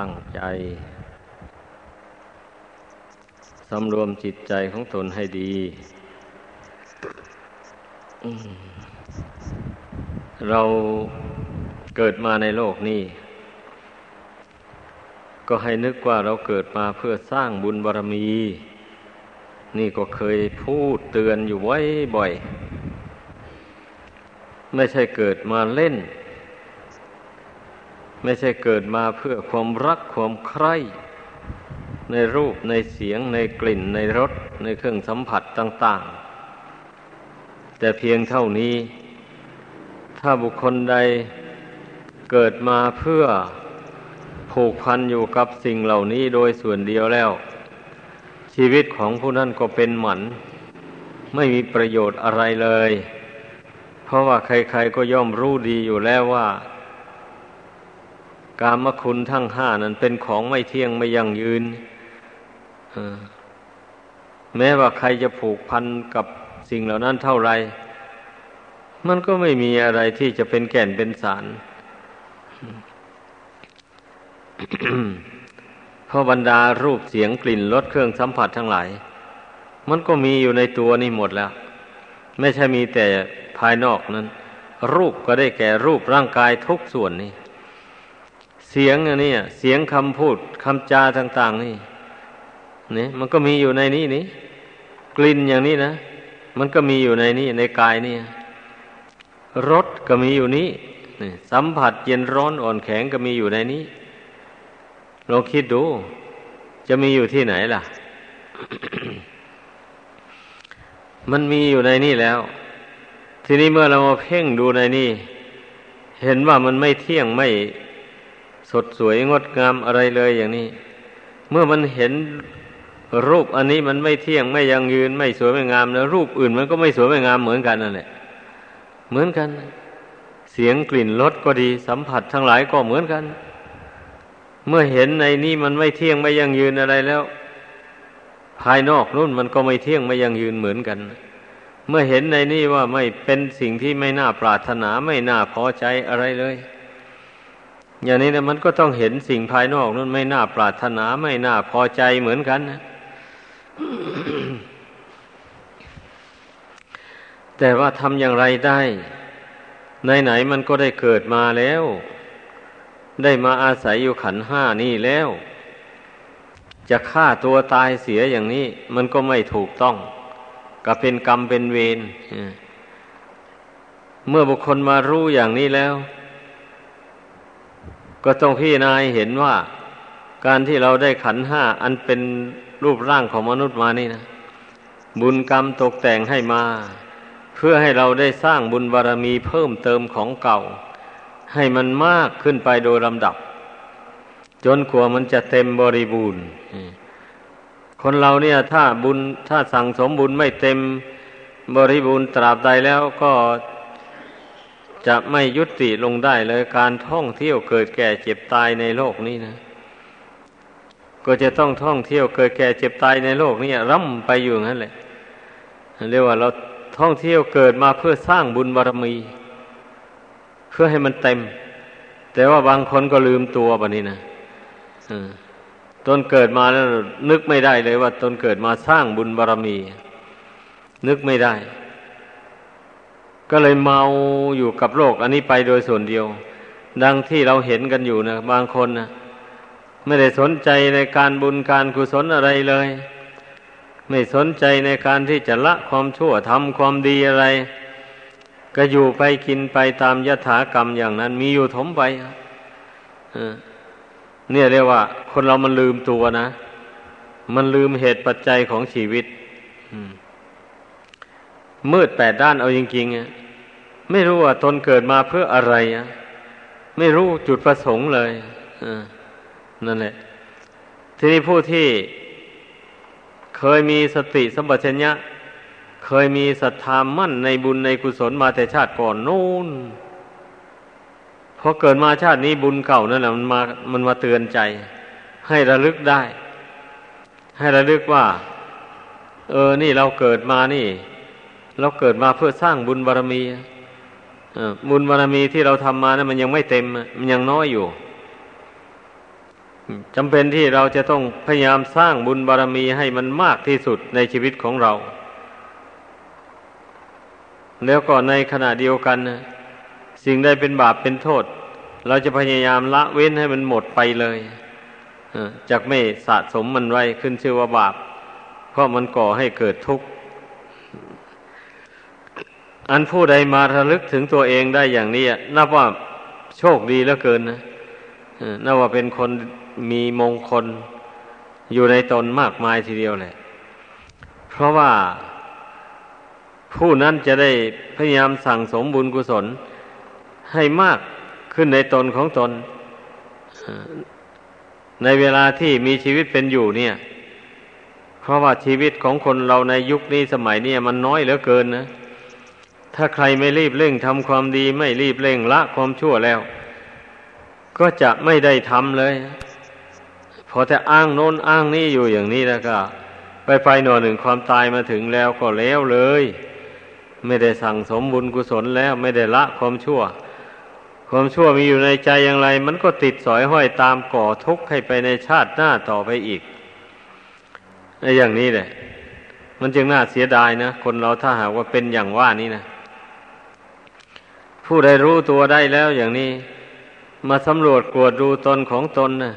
ตั้งใจสำรวมจิตใจของตนให้ดี เราเกิดมาในโลกนี้ ก็ให้นึกว่าเราเกิดมาเพื่อสร้างบุญบารรมี นี่ก็เคยพูดเตือนอยู่ไว้บ่อย ไม่ใช่เกิดมาเล่น ไม่ใช่เกิดมาเพื่อความรักความใคร่ ในรูปในเสียงในกลิ่นในรสในเครื่องสัมผัสต่าง ๆ แต่เพียงเท่านี้ ถ้าบุคคลใดเกิดมาเพื่อผูกพันอยู่กับสิ่งเหล่านี้โดยส่วนเดียวแล้ว ชีวิตของผู้นั้นก็เป็นหมัน ไม่มีประโยชน์อะไรเลย เพราะว่าใครๆก็ย่อมรู้ดีอยู่แล้วว่า กามคุณทั้งห้านั้นเป็นของไม่เที่ยงไม่ยั่งยืนแม้ว่าใครจะผูกพันกับสิ่งเหล่านั้นเท่าไร มันก็ไม่มีอะไรที่จะเป็นแก่นเป็นสาร เพราะบรรดารูปเสียงกลิ่นรสเครื่องสัมผัสทั้งหลาย มันก็มีอยู่ในตัวนี่หมดแล้ว ไม่ใช่มีแต่ภายนอกนั้น รูปก็ได้แก่รูปร่างกายทุกส่วนนี่ เสียงอันนี้เสียงคำพูดคำจาต่าง ๆ นี่นี่มันก็มีอยู่ในนี้นี่กลิ่นอย่างนี้นะมันก็มีอยู่ในนี้ในกายนี่รสก็มีอยู่นี้นี่สัมผัสเย็นร้อนอ่อนแข็งก็มีอยู่ในนี้ลองคิดดู จะมีอยู่ที่ไหนล่ะ มันมีอยู่ในนี่แล้ว ทีนี้เมื่อเรามาเพ่งดูในนี่ เห็นว่ามันไม่เที่ยงไม่ สดสวยงดงามอะไรเลยอย่างนี้ เมื่อมันเห็นรูปอันนี้มันไม่เที่ยงไม่ยังยืน ไม่สวยไม่งามแล้ว รูปอื่นมันก็ไม่สวยไม่งามเหมือนกันนั่นแหละเหมือนกัน เสียงกลิ่นรสก็ดีสัมผัสทั้งหลายก็เหมือนกัน เมื่อเห็นในนี้มันไม่เที่ยงไม่ยังยืนอะไรแล้ว ภายนอกนู่นมันก็ไม่เที่ยงไม่ยังยืนเหมือนกัน เมื่อเห็นในนี้ว่าไม่เป็นสิ่งที่ไม่น่าปรารถนาไม่น่าพอใจอะไรเลย อย่างนี้นะมันก็ต้องเห็นสิ่งภายนอกนั้นไม่น่าปรารถนาไม่น่าพอใจเหมือนกันนะแต่ว่าทำอย่างไรได้ ไหนๆมันก็ได้เกิดมาแล้ว ได้มาอาศัยอยู่ขันห้านี่แล้ว จะฆ่าตัวตายเสียอย่างนี้ มันก็ไม่ถูกต้อง ก็เป็นกรรมเป็นเวรเมื่อบุคคลมารู้อย่างนี้แล้ว ก็ต้องพี่นายเห็นว่า การที่เราได้ขันห้าอันเป็นรูปร่างของมนุษย์มานี่นะบุญกรรมตกแต่งให้มา เพื่อให้เราได้สร้างบุญบารรมีเพิ่มเติมของเก่า ให้มันมากขึ้นไปโดยลำดับ จนกว่ามันจะเต็มบริบูรณ์คนเราเนี่ยถ้าบุญถ้าสั่งสมบุญไม่เต็มบริบูรณ์ตราบใดแล้วก็ จะไม่ยุติลงได้เลยการท่องเที่ยวเกิดแก่เจ็บตายในโลกนี้นะ ก็จะต้องท่องเที่ยวเกิดแก่เจ็บตายในโลกนี้ร่ำไปอยู่งั้นแหละเรียกว่าเราท่องเที่ยวเกิดมาเพื่อสร้างบุญบารมี เพื่อให้มันเต็ม แต่ว่าบางคนก็ลืมตัวแบบนี้นะตนเกิดมาแล้วนึกไม่ได้เลยว่าตนเกิดมาสร้างบุญบารมี นึกไม่ได้ ก็เลยเมาอยู่กับโลกอันนี้ไปโดยส่วนเดียว ดังที่เราเห็นกันอยู่นะบางคนนะไม่ได้สนใจในการบุญการกุศลอะไรเลย ไม่สนใจในการที่จะละความชั่วทำความดีอะไร ก็อยู่ไปกินไปตามยถากรรมอย่างนั้น มีอยู่ถมไปเนี่ยเรียกว่า คนเรามันลืมตัวนะ มันลืมเหตุปัจจัยของชีวิตมื มืดแปดด้านเอาจริงๆไม่รู้ว่าตนเกิดมาเพื่ออะไรอะไม่รู้จุดประสงค์เลยนั่นแหละ ทีนี้ผู้ที่เคยมีสติสัมปชัญญะ เคยมีศรัทธามั่นในบุญในกุศลมาแต่ชาติก่อนนู่นพอเกิดมาชาตินี้บุญเก่านั่นแหละมันมามันมาเตือนใจ ให้ระลึกได้ ให้ระลึกว่า เออ นี่เราเกิดมานี่ เราเกิดมาเพื่อสร้างบุญบารรมีบุญบารมีที่เราทำมานะั้นมันยังไม่เต็ม มันยังน้อยอยู่จำเป็นที่เราจะต้องพยายามสร้างบุญบารรมีให้มันมากที่สุดในชีวิตของเรา แล้วก็ในขณะเดียวกัน สิ่งใดเป็นบาปเป็นโทษ เราจะพยายามละเว้นให้มันหมดไปเลยจากไม่สะสมมันไว้ขึ้นชื่อว่าบาป เพราะมันก่อให้เกิดทุกข์ อันผู้ใดมาระลึกถึงตัวเองได้อย่างนี้นับว่าโชคดีเหลือเกินนะนับว่าเป็นคนมีมงคลอยู่ในตนมากมายทีเดียวเลยเพราะว่าผู้นั้นจะได้พยายามสั่งสมบุญกุศล ให้มากขึ้นในตนของตน ในเวลาที่มีชีวิตเป็นอยู่เนี่ย เพราะว่าชีวิตของคนเราในยุคนี้สมัยนี้มันน้อยเหลือเกินนะ ถ้าใครไม่รีบเร่งทำความดีไม่รีบเร่งละความชั่วแล้ว ก็จะไม่ได้ทำเลย พอแต่อ้างโน้นอ้างนี่อยู่อย่างนี้แล้วก็ ไปไปหน่อหนึ่งความตายมาถึงแล้วก็แล้วเลย ไม่ได้สั่งสมบุญกุศลแล้ว ไม่ได้ละความชั่ว ความชั่วมีอยู่ในใจอย่างไร มันก็ติดสอยห้อยตามก่อทุกข์ให้ไปในชาติหน้าต่อไปอีกในอย่างนี้แหละมันจึงน่าเสียดายนะ คนเราถ้าหากว่าเป็นอย่างว่านี้นะ ผู้ใดรู้ตัวได้แล้วอย่างนี้ มาสำรวจกวดดูตนของตนนะ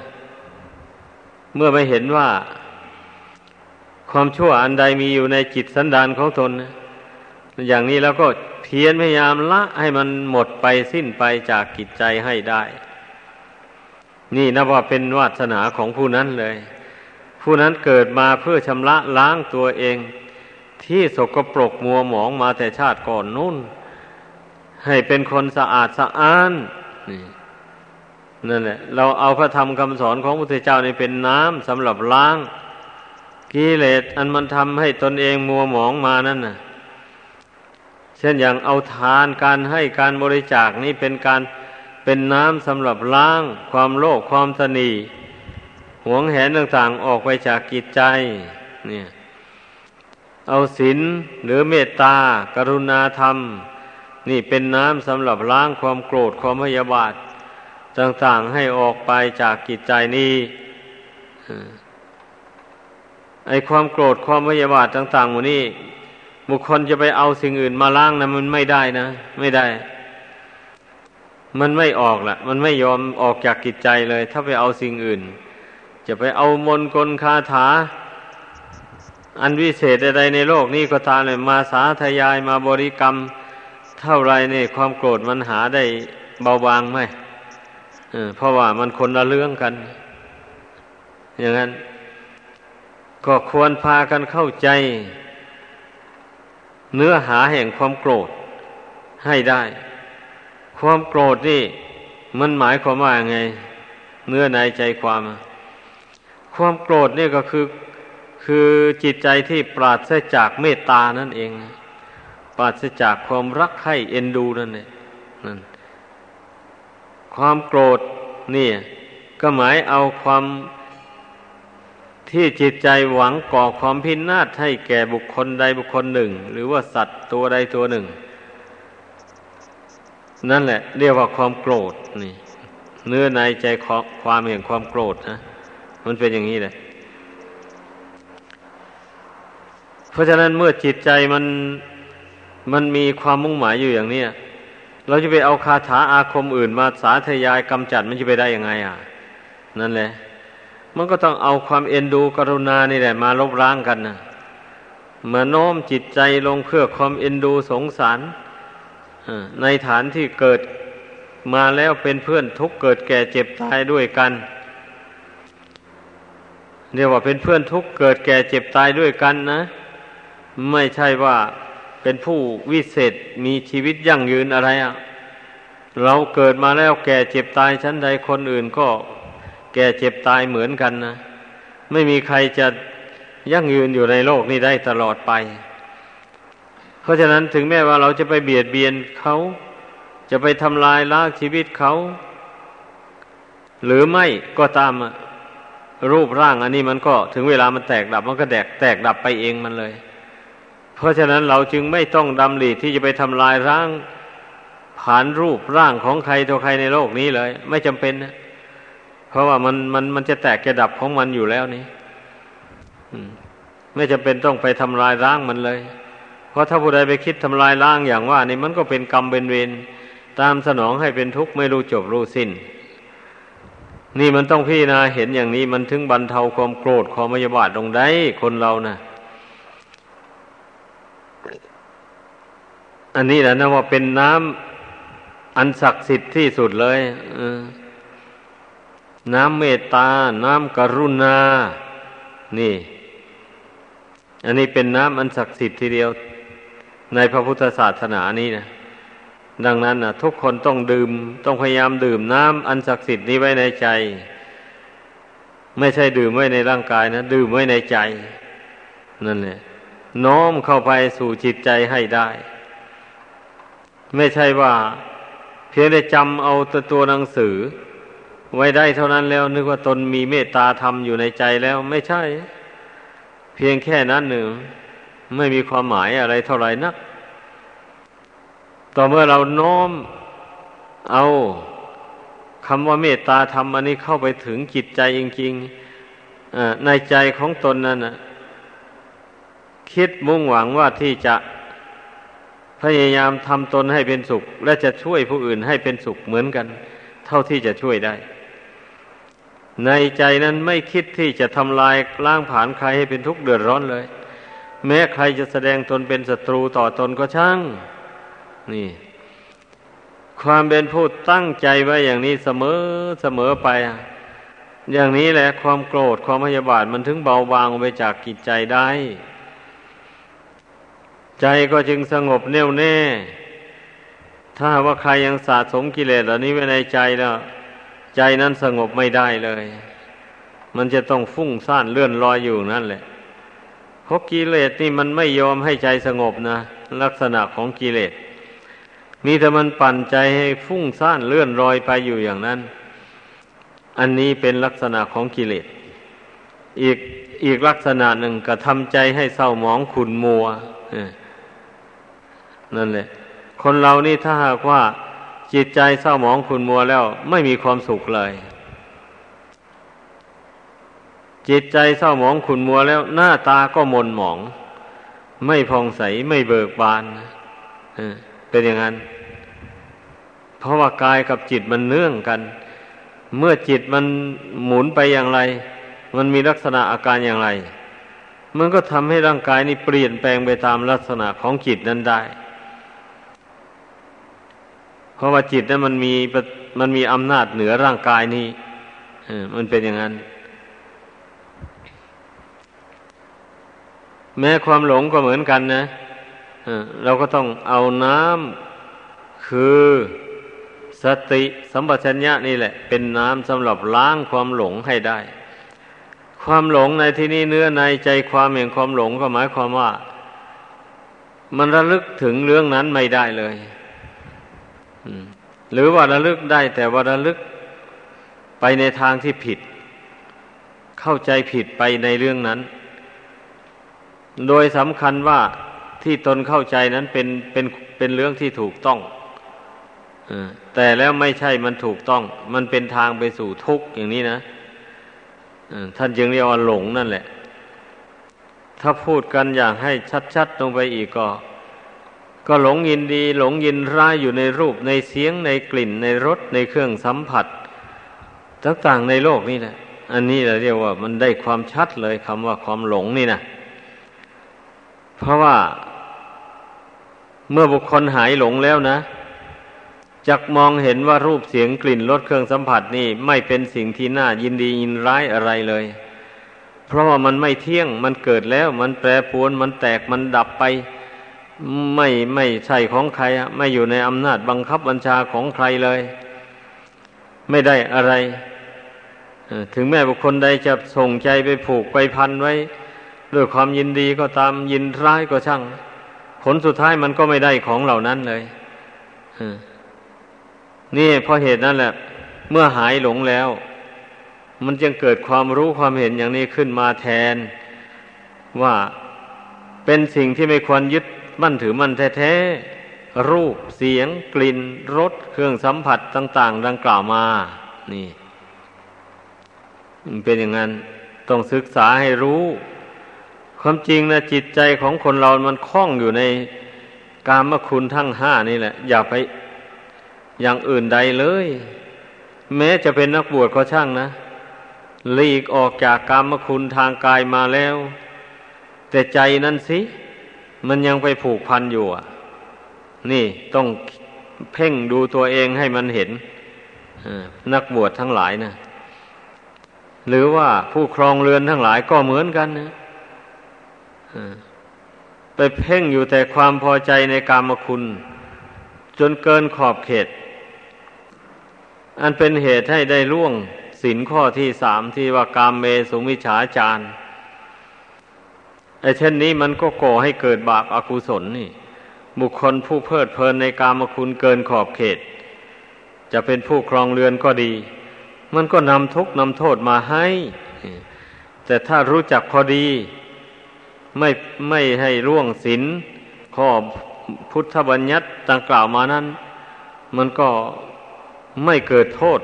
เมื่อไม่เห็นว่า ความชั่วอันใดมีอยู่ในจิตสันดานของตนอย่างนี้แล้วก็เพียรพยายามละให้มันหมดไปสิ้นไปจากกิจใจให้ได้ นี่นับว่าเป็นวาสนาของผู้นั้นเลย ผู้นั้นเกิดมาเพื่อชำระล้างตัวเอง ที่สกปรกมัวหมองมาแต่ชาติก่อนนู่น ให้เป็นคนสะอาดสะอ้านนี่นั่นแหละเราเอาพระธรรมคำสอนของพระพุทธเจ้านี่เป็นน้ำสำหรับล้างกิเลสอันมันทำให้ตนเองมัวหมองมานั่นน่ะ เช่นอย่างเอาทานการให้การบริจาคนี่เป็นการเป็นน้ำสำหรับล้างความโลภความสนีหวงแหนต่างๆออกไปจากกิจใจ เนี่ย เอาศีลหรือเมตตากรุณาธรรม นี่เป็นน้ำสำหรับล้างความโกรธความพยาบาทต่างๆให้ออกไปจากกิจใจนี้ไอความโกรธความพยาบาทต่างๆหมดนี้บุคคลจะไปเอาสิ่งอื่นมาล้างนะมันไม่ได้นะ ไม่ได้ มันไม่ออกละมันไม่ยอมออกจากกิจใจเลย ถ้าไปเอาสิ่งอื่น จะไปเอามนกลคาถา อันวิเศษใดในโลกนี้ก็ตามเลยมาสาธยายมาบริกรรม เท่าไรเนี่ยความโกรธมันหาได้เบาบางไหมเพราะว่ามันคนละเรื่องกัน อย่างนั้น ก็ควรพากันเข้าใจ เนื้อหาแห่งความโกรธให้ได้ ความโกรธนี่ มันหมายความว่าไง เนื้อในใจความ ความโกรธนี่ก็คือคือจิตใจที่ปราศจากเมตตานั่นเอง ปราศจากความรักใคร่เอ็นดูนั่นเองนั่นความโกรธนี่ก็หมายเอาความที่จิตใจหวังก่อความพินาศให้แก่บุคคลใดบุคคลหนึ่ง หรือว่าสัตว์ตัวใดตัวหนึ่ง นั่นแหละ เรียกว่าความโกรธนี่ เนื้อในใจความแห่งความโกรธนะมันเป็นอย่างนี้เลยเพราะฉะนั้นเมื่อจิตใจมัน มันมีความมุ่งหมายอยู่อย่างนี้เราจะไปเอาคาถาอาคมอื่นมาสาธยายกำจัดมันจะไปได้ยังไง อะ นั่นแหละ มันก็ต้องเอาความเอ็นดูกรุณานี่แหละ มาลบล้างกันนะมาโน้มจิตใจลงเพื่อความเอ็นดูสงสารในฐานที่เกิดมาแล้วเป็นเพื่อนทุกเกิดแก่เจ็บตายด้วยกันเรียกว่าเป็นเพื่อนทุกเกิดแก่เจ็บตายด้วยกันนะ ไม่ใช่ว่า เป็นผู้วิเศษมีชีวิตยั่งยืนอะไรอะ่ะ เราเกิดมาแล้วแก่เจ็บตายชั้นใดคนอื่นก็แก่เจ็บตายเหมือนกันนะ ไม่มีใครจะยั่งยืนอยู่ในโลกนี้ได้ตลอดไป เพราะฉะนั้นถึงแม้ว่าเราจะไปเบียดเบียนเขา จะไปทำลายล้างชีวิตเขา หรือไม่ก็ตามรูปร่างอันนี้มันก็ถึงเวลามันแตกดับมันก็แตกแตกดับไปเองมันเลย เพราะฉะนั้นเราจึงไม่ต้องดำริที่จะไปทำลายร่างผานรูปร่างของใครตัวใครในโลกนี้เลย ไม่จำเป็นนะเพราะว่ามันมันมันจะแตกจะดับของมันอยู่แล้วนี่ไม่จะเป็นต้องไปทำลายร่างมันเลย เพราะถ้าผู้ใดไปคิดทำลายร่างอย่างว่า นี่มันก็เป็นกรรมเป็นเวรตามสนองให้เป็นทุกข์ไม่รู้จบรู้สิ้น นี่มันต้องพี่นาเห็นอย่างนี้มันถึงบรรเทาความโกรธความมยาบาทลงได้คนเรานะ่ะ อันนี้แหละนะว่าเป็นน้ำอันศักดิ์สิทธิ์ที่สุดเลยน้ำเมตตา น้ำกรุณา นี่ อันนี้เป็นน้ำอันศักดิ์สิทธิ์ทีเดียว ในพระพุทธศาสนานี้นะดังนั้นนะทุกคนต้องดื่ม ต้องพยายามดื่มน้ำอันศักดิ์สิทธิ์นี้ไว้ในใจ ไม่ใช่ดื่มไว้ในร่างกายนะ ดื่มไว้ในใจ นั่นแหละน้อมเข้าไปสู่จิตใจให้ได้ ไม่ใช่ว่า เพียงได้จำเอาตัวตัวหนังสือ ไว้ได้เท่านั้นแล้วนึกว่าตนมีเมตตาธรรมอยู่ในใจแล้วไม่ใช่ เพียงแค่นั้นหนึ่งไม่มีความหมายอะไรเท่าไหร่นัก ต่อเมื่อเราน้อมเอาคำว่าเมตตาธรรมอันนี้เข้าไปถึงจิตใจจริงๆในใจของตนนั้นคิดมุ่งหวังว่าที่จะ พยายามทำตนให้เป็นสุข และจะช่วยผู้อื่นให้เป็นสุขเหมือนกัน เท่าที่จะช่วยได้ ในใจนั้นไม่คิดที่จะทำลายล้างผานใครให้เป็นทุกข์เดือดร้อนเลย แม้ใครจะแสดงตนเป็นศัตรูต่อตนก็ช่าง นี่ ความเป็นผู้ตั้งใจไว้อย่างนี้เสมอเสมอไป อย่างนี้แหละความโกรธความพยาบาทมันถึงเบาบางไปจากกิจใจได้ ใจก็จึงสงบแน่วแน่ ถ้าว่าใครยังสะสมกิเลสเหล่านี้ไว้ในใจแล้ว ใจนั้นสงบไม่ได้เลย มันจะต้องฟุ้งซ่านเลื่อนลอยอยู่นั่นแหละเพราะกิเลสนี่มันไม่ยอมให้ใจสงบนะ ลักษณะของกิเลสมีแต่มันปั่นใจให้ฟุ้งซ่านเลื่อนลอยไปอยู่อย่างนั้น อันนี้เป็นลักษณะของกิเลสอีกอีกลักษณะหนึ่งกระทำใจให้เศร้าหมองขุนมัว นั่นแหละ คนเรานี่ถ้าหากว่าจิตใจเศร้าหมองขุนมัวแล้ว ไม่มีความสุขเลย จิตใจเศร้าหมองขุนมัวแล้ว หน้าตาก็มนหมอง ไม่พองใสไม่เบิกบานเป็นอย่างนั้น เพราะว่ากายกับจิตมันเนื่องกัน เมื่อจิตมันหมุนไปอย่างไร มันมีลักษณะอาการอย่างไร มันก็ทำให้ร่างกายนี้เปลี่ยนแปลงไปตามลักษณะของจิตนั้นได้ ราะว่าจิตนั้นมันมีมันมีอำนาจเหนือร่างกายนี้มันเป็นอย่างนั้น แม้ความหลงก็เหมือนกันนะเราก็ต้องเอาน้ำคือสติสัมปชัญญะนี่แหละ เป็นน้ำสำหรับล้างความหลงให้ได้ ความหลงในที่นี้เนื้อในใจความแห่งความหลงก็หมายความว่า มันระลึกถึงเรื่องนั้นไม่ได้เลย หรือว่าระลึกได้แต่ว่าระลึกไปในทางที่ผิด เข้าใจผิดไปในเรื่องนั้น โดยสำคัญว่าที่ตนเข้าใจนั้นเป็นเป็นเป็นเรื่องที่ถูกต้องแต่แล้วไม่ใช่มันถูกต้อง มันเป็นทางไปสู่ทุกข์อย่างนี้นะท่านจึงเรียกว่าหลงนั่นแหละ ถ้าพูดกันอย่างให้ชัดๆลงไปอีกก็ ก็หลงยินดีหลงยินร้ายอยู่ในรูปในเสียงในกลิ่นในรสในเครื่องสัมผัสต่างๆในโลกนี่แหละ อันนี้เราเรียกว่ามันได้ความชัดเลยคำว่าความหลงนี่นะเพราะว่าเมื่อบุคคลหายหลงแล้วนะจักมองเห็นว่ารูปเสียงกลิ่นรสเครื่องสัมผัสนี่ไม่เป็นสิ่งที่น่ายินดียินร้ายอะไรเลย เพราะว่ามันไม่เที่ยงมันเกิดแล้ว มันแปรปรวนมันแตกมันดับไป ไม่ไม่ใช่ของใครไม่อยู่ในอำนาจบังคับบัญชาของใครเลย ไม่ได้อะไรถึงแม้บุคคลใดจะส่งใจไปผูกไปพันไว้ ด้วยความยินดีก็ตามยินร้ายก็ช่าง ผลสุดท้ายมันก็ไม่ได้ของเหล่านั้นเลยนี่เพราะเหตุนั้นแหละ เมื่อหายหลงแล้ว มันจึงเกิดความรู้ความเห็นอย่างนี้ขึ้นมาแทน ว่าเป็นสิ่งที่ไม่ควรยึด มั่นถือมั่นแท้ๆรูปเสียง กลิ่นรสเครื่องสัมผัสต่าง ๆ ดังกล่าวมา นี่เป็นอย่างนั้นต้องศึกษาให้รู้ ความจริงนะจิตใจของคนเรามันคล้องอยู่ในกามคุณทั้งห้านี่แหละ อย่าไปอย่างอื่นใดเลย แม้จะเป็นนักบวชก็ช่างนะลีกออกจากกามคุณทางกายมาแล้ว แต่ใจนั่นสิ มันยังไปผูกพันอยู่อะ นี่ต้องเพ่งดูตัวเองให้มันเห็นนักบวชทั้งหลายนะหรือว่าผู้ครองเรือนทั้งหลายก็เหมือนกันนะไปเพ่งอยู่แต่ความพอใจในกามคุณ จนเกินขอบเขต อันเป็นเหตุให้ได้ล่วงสินข้อที่สามที่ว่ากามเมสุมิฉาจาร ไอ้เช่นนี้มันก็ก่อให้เกิดบาปอากุศลนี่ บุคคลผู้เพลิดเพลินในกามคุณเกินขอบเขต จะเป็นผู้ครองเรือนก็ดี มันก็นำทุกนำโทษมาให้ แต่ถ้ารู้จักพอดี ไม่ไม่ให้ร่วงศีลข้อพุทธบัญญัติต่างกล่าวมานั้น มันก็ไม่เกิดโทษ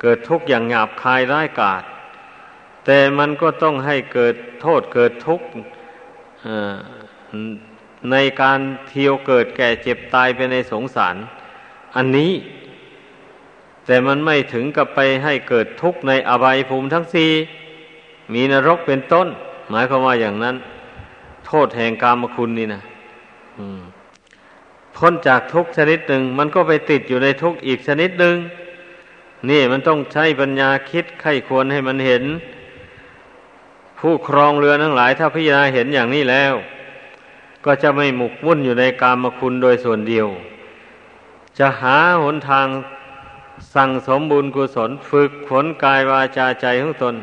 เกิดทุกข์อย่างหยาบคายร้ายกาจ แต่มันก็ต้องให้เกิดโทษเกิดทุกข์ในการเที่ยวเกิดแก่เจ็บตายไปในสงสาร อันนี้ แต่มันไม่ถึงกับไปให้เกิดทุกข์ในอบายภูมิทั้งสี่มีนรกเป็นต้น หมายความว่าอย่างนั้น โทษแห่งกามคุณนี่นะพ้นจากทุกชนิดหนึ่ง มันก็ไปติดอยู่ในทุกอีกชนิดหนึ่งนี่มันต้องใช้ปัญญาคิดไข้ควรให้มันเห็น ผู้ครองเรือทั้งหลายถ้าพิจารณาเห็นอย่างนี้แล้ว ก็จะไม่หมกมุ่นอยู่ในกามคุณโดยส่วนเดียว จะหาหนทางสั่งสมบุญกุศลฝึกขนกายวาจาใจของตน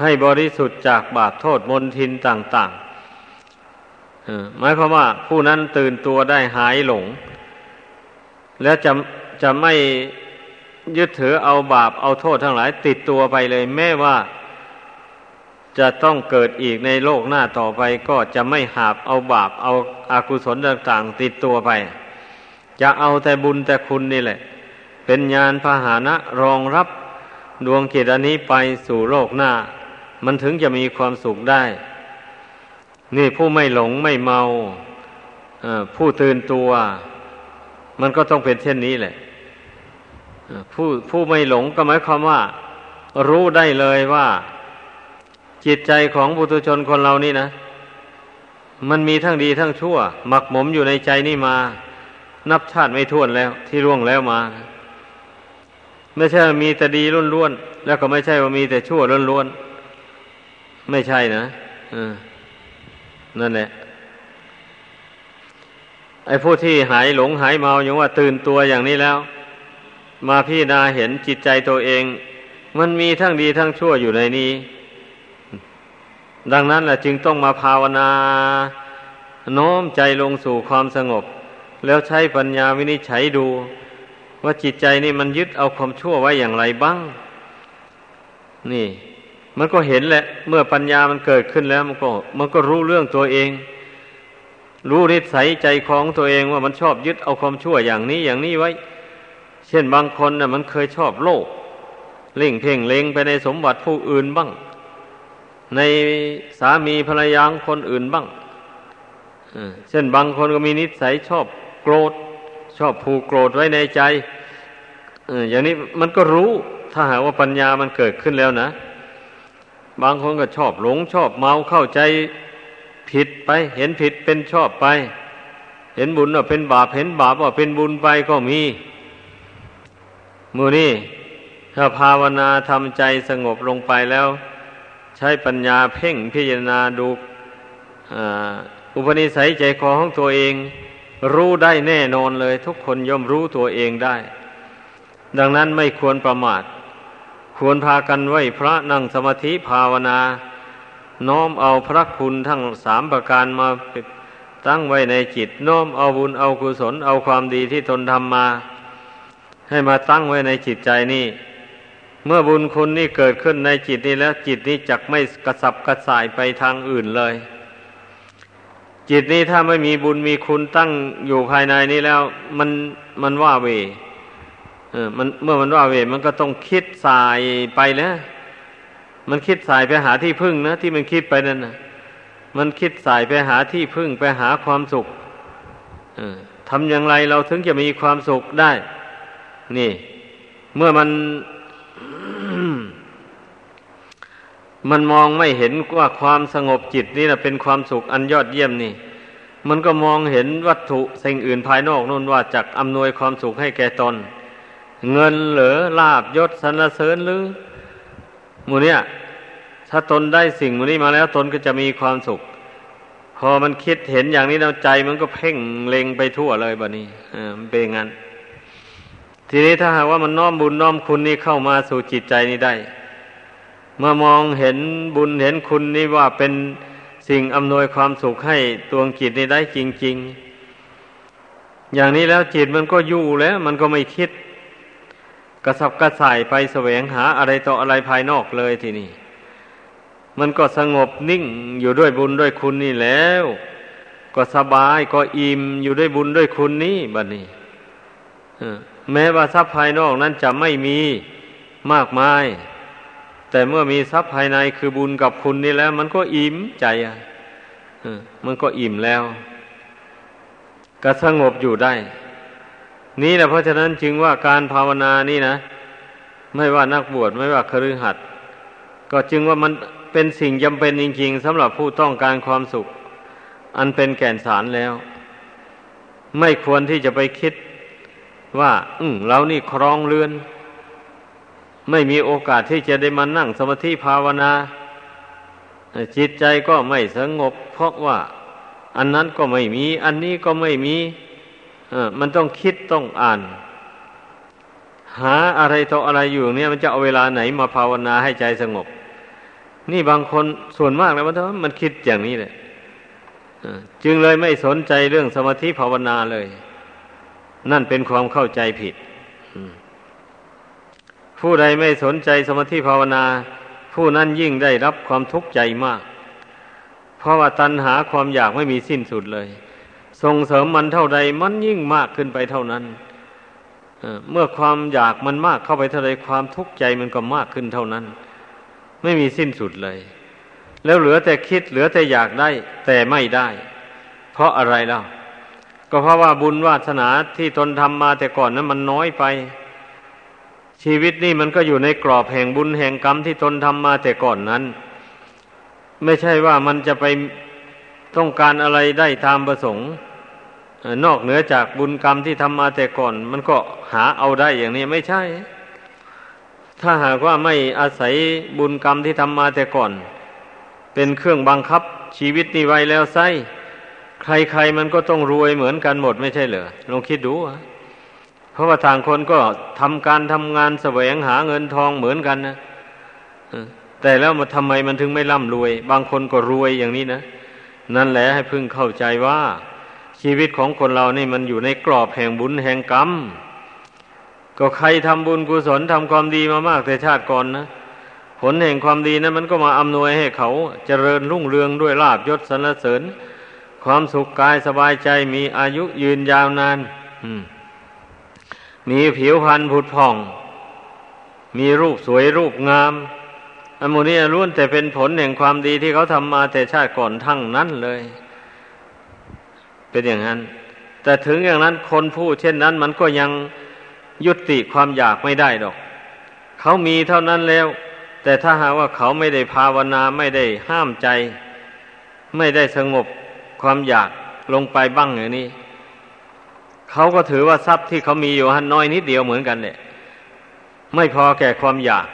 ให้บริสุทธิ์จากบาปโทษมนทินต่างๆหมายความว่าผู้นั้นตื่นตัวได้หายหลง แล้วจะจะไม่ยึดถือเอาบาปเอาโทษทั้งหลายติดตัวไปเลย แม้ว่า จะต้องเกิดอีกในโลกหน้าต่อไปก็จะไม่หาบเอาบาปเอาอากุศลต่างๆ ติดตัวไป จะเอาแต่บุญแต่คุณนี่แหละ เป็นญาณพาหานะรองรับดวงกิจอันนี้ไปสู่โลกหน้า มันถึงจะมีความสุขได้ นี่ผู้ไม่หลงไม่เมาผู้ตื่นตัว มันก็ต้องเป็นเช่นนี้แหละผู้ผู้ไม่หลงก็หมายความว่า รู้ได้เลยว่า จิตใจของบุตุชนคนเรานี่นะ มันมีทั้งดีทั้งชั่ว หมักหมมอยู่ในใจนี่มา นับชาติไม่ท้วนแล้ว ที่ร่วงแล้วมา ไม่ใช่มีแต่ดีล้วนๆแล้วก็ไม่ใช่ว่ามีแต่ชั่วล้วนๆไม่ใช่นะอนั่นแหละไอ้ผู้ที่หายหลงหายเมาอย่างว่าตื่นตัวอย่างนี้แล้ว มาพี่นาเห็นจิตใจตัวเอง มันมีทั้งดีทั้งชั่วอยู่ในนี้ ดังนั้นแหละจึงต้องมาภาวนาโน้มใจลงสู่ความสงบ แล้วใช้ปัญญาวินิจฉัยดู ว่าจิตใจนี่มันยึดเอาความชั่วไว้อย่างไรบ้าง นี่ มันก็เห็นแหละ เมื่อปัญญามันเกิดขึ้นแล้ว มันก็ มันก็รู้เรื่องตัวเอง รู้นิสัยใจของตัวเองว่ามันชอบยึดเอาความชั่วอย่างนี้อย่างนี้ไว้ เช่นบางคนนะ่ะ มันเคยชอบโลกเล่งเพ่งเล็งไปในสมบัติผู้อื่นบ้าง ในสามีภรรยาคนอื่นบ้างเช่นบางคนก็มีนิสัยชอบโกรธ ชอบผูกโกรธไว้ในใจอย่างนี้มันก็รู้ถ้าหากว่าปัญญามันเกิดขึ้นแล้วนะ บางคนก็ชอบหลงชอบเมาเข้าใจผิดไป เห็นผิดเป็นชอบไป เห็นบุญว่าเป็นบาปเห็นบาปว่าเป็นบุญไปก็มีมือนี่ถ้าภาวนาทำใจสงบลงไปแล้ว ใช้ปัญญาเพ่งพิจารณาดูอุปนิสัยใจคอของตัวเอง รู้ได้แน่นอนเลย ทุกคนย่อมรู้ตัวเองได้ ดังนั้นไม่ควรประมาท ควรพากันไหวพระนั่งสมาธิภาวนา น้อมเอาพระคุณทั้งสามประการมาตั้งไว้ในจิต น้อมเอาบุญเอากุศลเอาความดีที่ตนทำมา ให้มาตั้งไว้ในจิตใจนี่ เมื่อบุญคุณนี่เกิดขึ้นในจิตนี้แล้ว จิตนี้จักไม่กระสับกระส่ายไปทางอื่นเลย จิตนี้ถ้าไม่มีบุญมีคุณตั้งอยู่ภายในนี้แล้ว มันมันว่าเวเออมันเมื่อมันว่าเวมันก็ต้องคิดสายไปแล้วมันคิดสายไปหาที่พึ่งนะ ที่มันคิดไปนั่นนะมันคิดสายไปหาที่พึ่งไปหาความสุขทำอย่างไรเราถึงจะมีความสุขได้ นี่ เมื่อมัน มันมองไม่เห็นว่าความสงบจิตนี่นะเป็นความสุขอันยอดเยี่ยมนี่ มันก็มองเห็นวัตถุสิ่งอื่นภายนอกนู่นว่าจักอำนวยความสุขให้แก่ตน เงินเหลือลาบยศสรรเสริญหรือมูเนี่ย ถ้าตนได้สิ่งมูนี้มาแล้วตนก็จะมีความสุข พอมันคิดเห็นอย่างนี้แล้วใจมันก็เพ่งเล็งไปทั่วเลยบะนี้อ่ามันเป็นงั้น ทีนี้ถ้าหากว่ามันน้อมบุญน้อมคุณนี่เข้ามาสู่จิตใจนี้ได้ เมื่อมองเห็นบุญเห็นคุณนี่ว่าเป็นสิ่งอำนวยความสุขให้ตัวจิตนี้ได้จริง ๆ อย่างนี้แล้วจิตมันก็อยู่แล้ว มันก็ไม่คิด กระสับกระส่ายไปแสวงหาอะไรต่ออะไรภายนอกเลยทีนี้มันก็สงบนิ่งอยู่ด้วยบุญด้วยคุณนี่แล้ว ก็สบายก็อิ่มอยู่ด้วยบุญด้วยคุณนี่บัดนี้ แม้ว่าทรัพย์ภายนอกนั้นจะไม่มีมากมาย แต่เมื่อมีทรัพย์ภายในคือบุญกับคุณนี่แล้ว มันก็อิ่มใจอะมันก็อิ่มแล้ว ก็สงบอยู่ได้ นี่แหละเพราะฉะนั้นจึงว่าการภาวนานี่นะ ไม่ว่านักบวชไม่ว่าคฤหัสถ์ก็จึงว่ามันเป็นสิ่งจำเป็นจริงๆสำหรับผู้ต้องการความสุข อันเป็นแก่นสารแล้ว ไม่ควรที่จะไปคิด ว่า อืเรานี่ครองเรือน ไม่มีโอกาสที่จะได้มานั่งสมาธิภาวนา จิตใจก็ไม่สงบ เพราะว่า อันนั้นก็ไม่มี อันนี้ก็ไม่มีมันต้องคิดต้องอ่าน หาอะไรต่ออะไรอยู่เนี่ย มันจะเอาเวลาไหนมาภาวนาให้ใจสงบ นี่บางคนส่วนมากแล้วมันมันคิดอย่างนี้เลยจึงเลยไม่สนใจเรื่องสมาธิภาวนาเลย นั่นเป็นความเข้าใจผิด ผู้ใดไม่สนใจสมาธิภาวนา ผู้นั้นยิ่งได้รับความทุกข์ใจมาก เพราะว่าตัณหาความอยากไม่มีสิ้นสุดเลย ส่งเสริมมันเท่าใดมันยิ่งมากขึ้นไปเท่านั้นเมื่อความอยากมันมากเข้าไปเท่าใดความทุกข์ใจมันก็มากขึ้นเท่านั้น ไม่มีสิ้นสุดเลย แล้วเหลือแต่คิดเหลือแต่อยากได้ แต่ไม่ได้ เพราะอะไรล่ะ ก็เพราะว่าบุญวาสนาที่ตนทำมาแต่ก่อนนั้นมันน้อยไป ชีวิตนี่มันก็อยู่ในกรอบแห่งบุญแห่งกรรมที่ตนทำมาแต่ก่อนนั้น ไม่ใช่ว่ามันจะไปต้องการอะไรได้ตามประสงค์ นอกเหนือจากบุญกรรมที่ทำมาแต่ก่อน มันก็หาเอาได้อย่างนี้ไม่ใช่ ถ้าหากว่าไม่อาศัยบุญกรรมที่ทำมาแต่ก่อน เป็นเครื่องบังคับชีวิตนี้ไว้แล้วไซ ใครๆมันก็ต้องรวยเหมือนกันหมดไม่ใช่เหรอลองคิดดูเพราะว่าทางคนก็ทำการทำงานแสวงหาเงินทองเหมือนกันนะแต่แล้วมาทำไมมันถึงไม่ร่ำรวย บางคนก็รวยอย่างนี้นะนั่นแหละให้พึ่งเข้าใจว่า ชีวิตของคนเรานี่มันอยู่ในกรอบแห่งบุญแห่งกรรมก็ใครทำบุญกุศลทำความดีมามากแต่ชาติก่อนนะผลแห่งความดีนะั้นมันก็มาอำนวยให้เขาเจริญรุ่งเรืองด้วยลาบยศสรรเสริญ ความสุขกายสบายใจมีอายุยืนยาวนานมีผิวพรรณผุดผ่อง มีรูปสวยรูปงามอันโมนี้ล้วนแต่เป็นผลแห่งความดีที่เขาทำมาแต่ชาติก่อนทั้งนั้นเลย เป็นอย่างนั้น แต่ถึงอย่างนั้นคนผู้เช่นนั้น มันก็ยังยุติความอยากไม่ได้ดอก เขามีเท่านั้นแล้ว แต่ถ้าหากว่าเขาไม่ได้ภาวนาไม่ได้ห้ามใจ ไม่ได้สงบ ความอยากลงไปบ้างอย่างนี้เขาก็ถือว่าทรัพย์ที่เขามีอยู่หันน้อยนิดเดียวเหมือนกันเนี่ยไม่พอแก่ความอยาก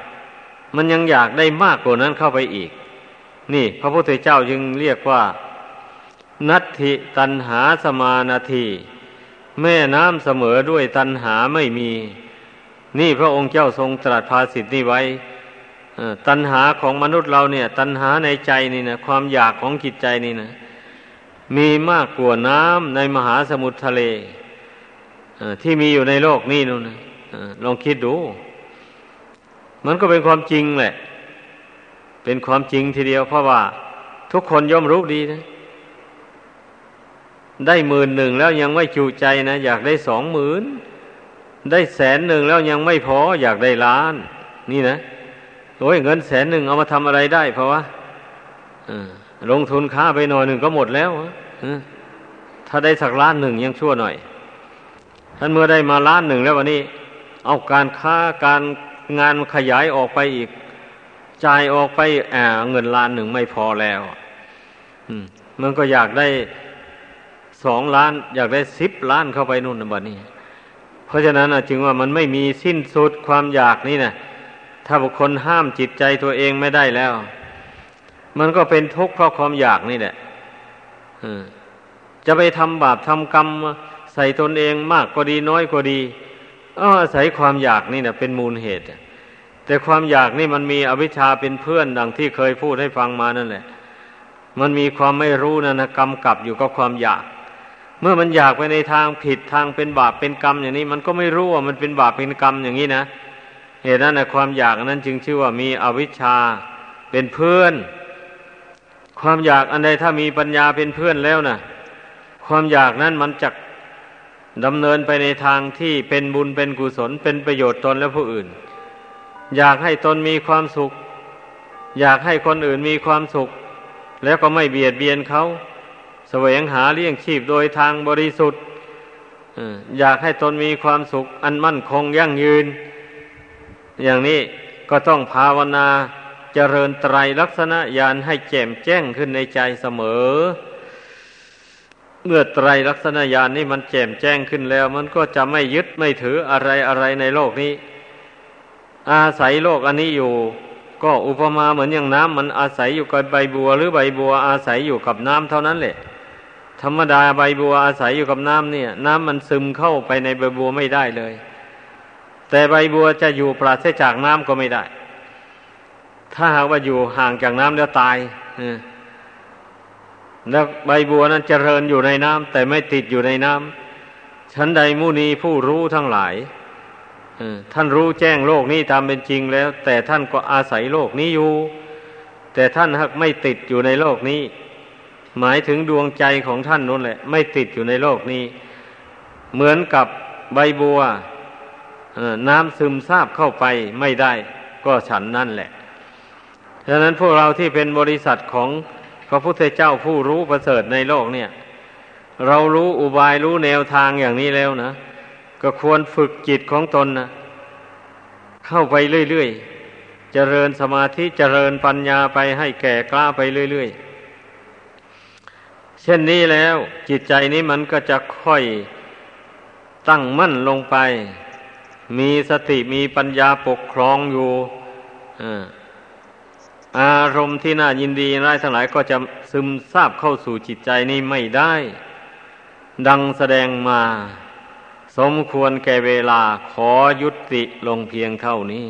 มันยังอยากได้มากกว่านั้นเข้าไปอีก นี่ พระพุทธเจ้าจึงเรียกว่า นัตถิตันหาสมานาทีแม่น้ำเสมอด้วยตันหาไม่มี นี่พระองค์เจ้าทรงตรัสภาสิทธินี้ไว้ตันหาของมนุษย์เราเนี่ย ตันหาในใจนี่นะความอยากของจิตใจนี่นะ มีมากกว่าน้ำในมหาสมุทรทะเลที่มีอยู่ในโลกนี่นู่นนะลองคิดดู มันก็เป็นความจริงแหละ เป็นความจริงทีเดียว เพราะว่าทุกคนย่อมรู้ดีนะ ได้หมื่นหนึ่งแล้วยังไม่จูใจนะ อยากได้สองหมื่นได้แสนหนึ่งแล้วยังไม่พอ อยากได้ล้าน นี่นะโอ้ยเงินแสนหนึ่งเอามาทำอะไรได้เพราะว่าลงทุนค้าไปหน่อยหนึ่งก็หมดแล้ว ถ้าได้สักล้านหนึ่งยังชั่วหน่อย ท่านเมื่อได้มาล้านหนึ่งแล้ววันนี้ เอาการค้าการงานขยายออกไปอีกจ่ายออกไปแอบเงินล้านหนึ่งไม่พอแล้วมันก็อยากได้สองล้าน อยากได้สิบล้านเข้าไปนู่นนะบัดนี้ เพราะฉะนั้นจึงว่ามันไม่มีสิ้นสุดความอยากนี่นะถ้าบุคคลห้ามจิตใจตัวเองไม่ได้แล้ว มันก็เป็นทุกข์เพราะความอยากนี่แหละ จะไปทำบาปทำกรรม ใส่ตนเองมากก็ดีน้อยก็ดีอาศัยความอยากนี่นะเป็นมูลเหตุ แต่ความอยากนี่มันมีอวิชชาเป็นเพื่อนดังที่เคยพูดให้ฟังมานั่นแหละ มันมีความไม่รู้นะนะกำกับอยู่กับความอยาก เมื่อมันอยากไปในทางผิดทางเป็นบาปเป็นกรรมอย่างนี้ มันก็ไม่รู้ว่ามันเป็นบาปเป็นกรรมอย่างนี้นะเหตุนั้นนะความอยากนั้นจึงชื่อว่ามีอวิชชาเป็นเพื่อน ความอยากอันใดถ้ามีปัญญาเป็นเพื่อนแล้วน่ะ ความอยากนั้นมันจะดำเนินไปในทางที่เป็นบุญเป็นกุศลเป็นประโยชน์ตนและผู้อื่น อยากให้ตนมีความสุข อยากให้คนอื่นมีความสุข แล้วก็ไม่เบียดเบียนเขาแสวงหาเลี้ยงชีพโดยทางบริสุทธิ์อยากให้ตนมีความสุข อันมั่นคงยั่งยืน อย่างนี้ก็ต้องภาวนาเจริญไตรลักษณะญาณให้แจ่มแจ้งขึ้นในใจเสมอ เมื่อไตรลักษณญาณนี่มันแจ่มแจ้งขึ้นแล้ว มันก็จะไม่ยึดไม่ถืออะไรอะไรในโลกนี้ อาศัยโลกอันนี้อยู่ ก็อุปมาเหมือนอย่างน้ำมันอาศัยอยู่กับใบบัว หรือใบบัวอาศัยอยู่กับน้ำเท่านั้นแหละ ธรรมดาใบบัวอาศัยอยู่กับน้ำเนี่ย น้ำมันซึมเข้าไปในใบบัวไม่ได้เลย แต่ใบบัวจะอยู่ปราศจากน้ำก็ไม่ได้ ถ้าหากว่าอยู่ห่างจากน้ำแล้วตาย แล้วใบบัวนั้นเจริญอยู่ในน้ำแต่ไม่ติดอยู่ในน้ำฉันใดมุนีผู้รู้ทั้งหลายท่านรู้แจ้งโลกนี้ตามเป็นจริงแล้ว แต่ท่านก็อาศัยโลกนี้อยู่ แต่ท่านหักไม่ติดอยู่ในโลกนี้ หมายถึงดวงใจของท่านนั่นแหละ ไม่ติดอยู่ในโลกนี้ เหมือนกับใบบัวน้ำซึมซาบเข้าไปไม่ได้ ก็ฉันนั่นแหละฉะนั้นพวกเราที่เป็นบริษัทของ พระพุทธเจ้าผู้รู้ประเสริฐในโลกเนี่ย เรารู้อุบายรู้แนวทางอย่างนี้แล้วนะ ก็ควรฝึกจิตของตนนะเข้าไปเรื่อยๆเจริญสมาธิเจริญปัญญาไปให้แก่กล้าไปเรื่อยๆเช่นนี้แล้วจิตใจนี้มันก็จะค่อยตั้งมั่นลงไป มีสติมีปัญญาปกครองอยู่อ่า อารมณ์ที่น่ายินดีร้ายทั้งหลายก็จะซึมซาบเข้าสู่จิตใจนี้ไม่ได้ ดังแสดงมา สมควรแก่เวลาขอยุติลงเพียงเท่านี้